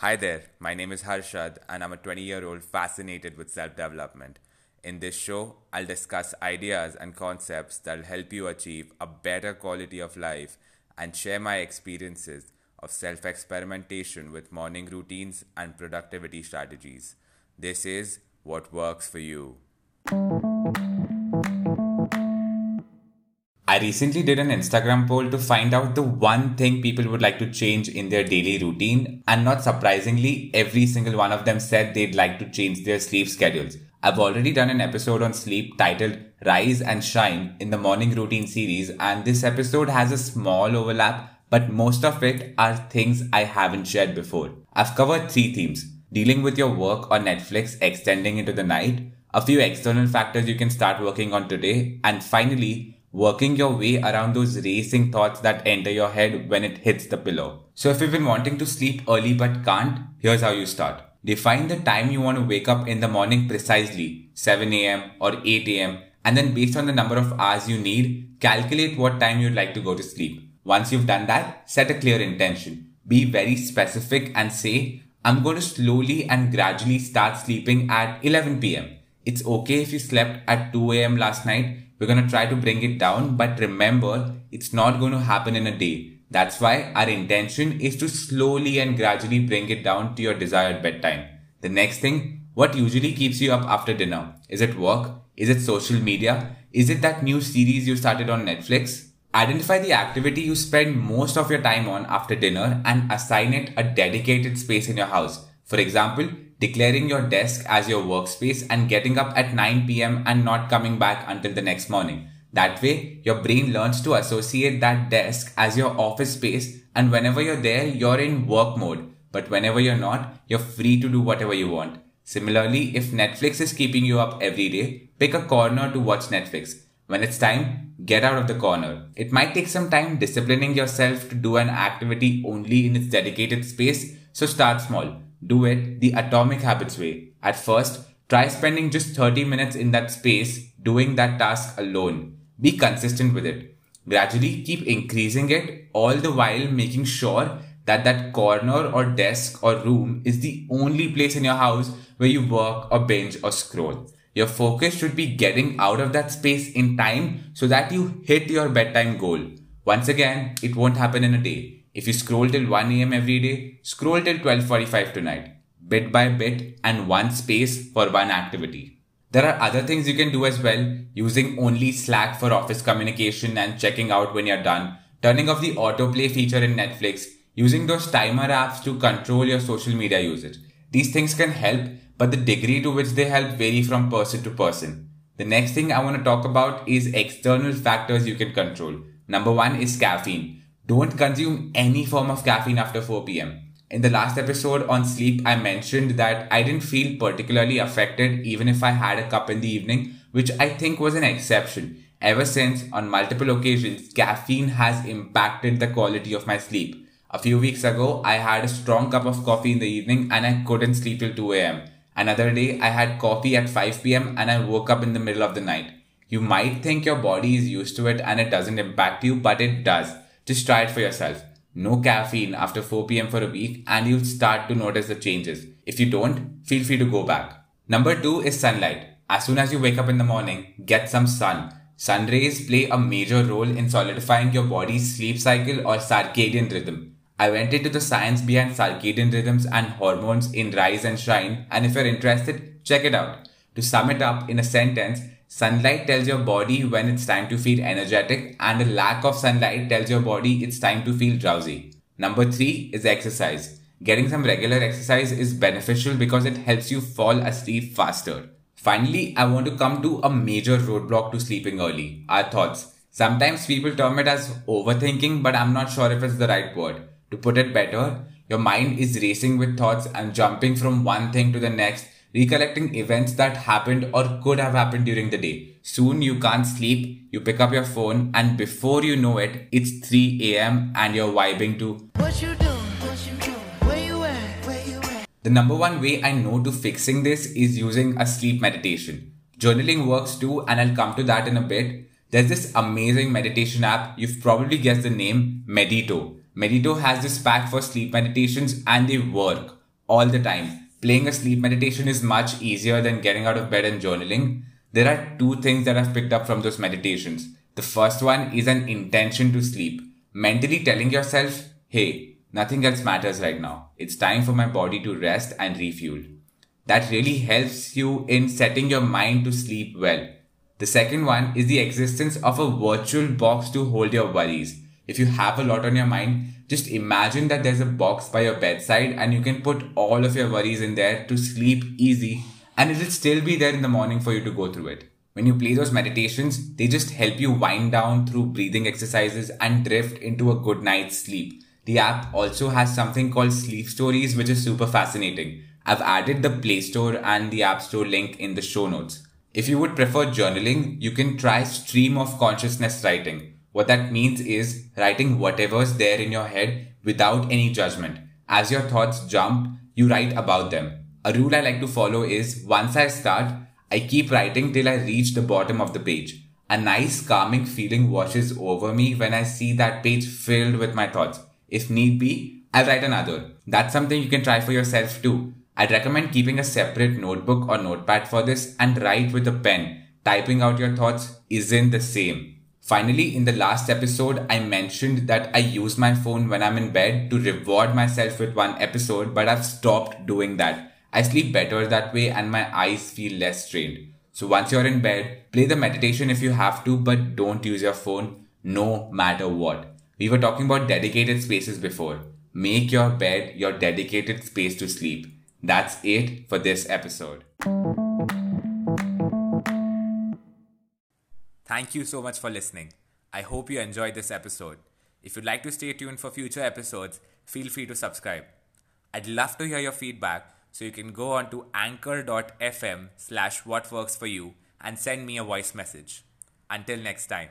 Hi there, my name is Harshad, and I'm a 20 year old fascinated with self development. In this show, I'll discuss ideas and concepts that'll help you achieve a better quality of life and share my experiences of self experimentation with morning routines and productivity strategies. This is what works for you. I recently did an Instagram poll to find out the one thing people would like to change in their daily routine. And not surprisingly, every single one of them said they'd like to change their sleep schedules. I've already done an episode on sleep titled Rise and Shine in the morning routine series. And this episode has a small overlap, but most of it are things I haven't shared before. I've covered three themes dealing with your work on Netflix extending into the night, a few external factors you can start working on today, and finally, working your way around those racing thoughts that enter your head when it hits the pillow. So if you've been wanting to sleep early but can't, here's how you start. Define the time you want to wake up in the morning precisely, 7 a.m. or 8 a.m. and then based on the number of hours you need, calculate what time you'd like to go to sleep. Once you've done that, set a clear intention. Be very specific and say, I'm going to slowly and gradually start sleeping at 11 p.m. It's okay if you slept at 2 a.m. last night we're going to try to bring it down, but remember, it's not going to happen in a day. That's why our intention is to slowly and gradually bring it down to your desired bedtime. The next thing, what usually keeps you up after dinner? Is it work? Is it social media? Is it that new series you started on Netflix? Identify the activity you spend most of your time on after dinner and assign it a dedicated space in your house. For example, declaring your desk as your workspace and getting up at 9 pm and not coming back until the next morning. That way, your brain learns to associate that desk as your office space and whenever you're there, you're in work mode. But whenever you're not, you're free to do whatever you want. Similarly, if Netflix is keeping you up every day, pick a corner to watch Netflix. When it's time, get out of the corner. It might take some time disciplining yourself to do an activity only in its dedicated space, so start small. Do it the atomic habits way. At first, try spending just 30 minutes in that space doing that task alone. Be consistent with it. Gradually keep increasing it all the while making sure that that corner or desk or room is the only place in your house where you work or binge or scroll. Your focus should be getting out of that space in time so that you hit your bedtime goal. Once again, it won't happen in a day. If you scroll till 1 am every day, scroll till 12:45 tonight, bit by bit and one space for one activity. There are other things you can do as well, using only Slack for office communication and checking out when you're done, turning off the autoplay feature in Netflix, using those timer apps to control your social media usage. These things can help, but the degree to which they help vary from person to person. The next thing I want to talk about is external factors you can control. Number one is caffeine. Don't consume any form of caffeine after 4 pm. In the last episode on sleep, I mentioned that I didn't feel particularly affected even if I had a cup in the evening, which I think was an exception. Ever since, on multiple occasions, caffeine has impacted the quality of my sleep. A few weeks ago, I had a strong cup of coffee in the evening and I couldn't sleep till 2 am. Another day, I had coffee at 5 pm and I woke up in the middle of the night. You might think your body is used to it and it doesn't impact you, but it does. Just try it for yourself. No caffeine after 4 pm for a week and you'll start to notice the changes. If you don't, feel free to go back. Number two is sunlight. As soon as you wake up in the morning, get some sun. Sun rays play a major role in solidifying your body's sleep cycle or circadian rhythm. I went into the science behind circadian rhythms and hormones in Rise and Shine, and if you're interested, check it out. To sum it up in a sentence, Sunlight tells your body when it's time to feel energetic, and a lack of sunlight tells your body it's time to feel drowsy. Number three is exercise. Getting some regular exercise is beneficial because it helps you fall asleep faster. Finally, I want to come to a major roadblock to sleeping early our thoughts. Sometimes people term it as overthinking, but I'm not sure if it's the right word. To put it better, your mind is racing with thoughts and jumping from one thing to the next recollecting events that happened or could have happened during the day. Soon you can't sleep, you pick up your phone, and before you know it, it's 3 am and you're vibing to. What you doing? What you doing? Where you at? Where you at? The number one way I know to fixing this is using a sleep meditation. Journaling works too, and I'll come to that in a bit. There's this amazing meditation app, you've probably guessed the name Medito. Medito has this pack for sleep meditations and they work all the time. Playing a sleep meditation is much easier than getting out of bed and journaling. There are two things that I've picked up from those meditations. The first one is an intention to sleep. Mentally telling yourself, hey, nothing else matters right now. It's time for my body to rest and refuel. That really helps you in setting your mind to sleep well. The second one is the existence of a virtual box to hold your worries. If you have a lot on your mind, just imagine that there's a box by your bedside and you can put all of your worries in there to sleep easy and it'll still be there in the morning for you to go through it. When you play those meditations, they just help you wind down through breathing exercises and drift into a good night's sleep. The app also has something called Sleep Stories, which is super fascinating. I've added the Play Store and the App Store link in the show notes. If you would prefer journaling, you can try stream of consciousness writing. What that means is writing whatever's there in your head without any judgment. As your thoughts jump, you write about them. A rule I like to follow is once I start, I keep writing till I reach the bottom of the page. A nice calming feeling washes over me when I see that page filled with my thoughts. If need be, I'll write another. That's something you can try for yourself too. I'd recommend keeping a separate notebook or notepad for this and write with a pen. Typing out your thoughts isn't the same. Finally, in the last episode, I mentioned that I use my phone when I'm in bed to reward myself with one episode, but I've stopped doing that. I sleep better that way and my eyes feel less strained. So once you're in bed, play the meditation if you have to, but don't use your phone no matter what. We were talking about dedicated spaces before. Make your bed your dedicated space to sleep. That's it for this episode. Thank you so much for listening. I hope you enjoyed this episode. If you'd like to stay tuned for future episodes, feel free to subscribe. I'd love to hear your feedback, so you can go on to anchor.fm slash what works for you and send me a voice message. Until next time.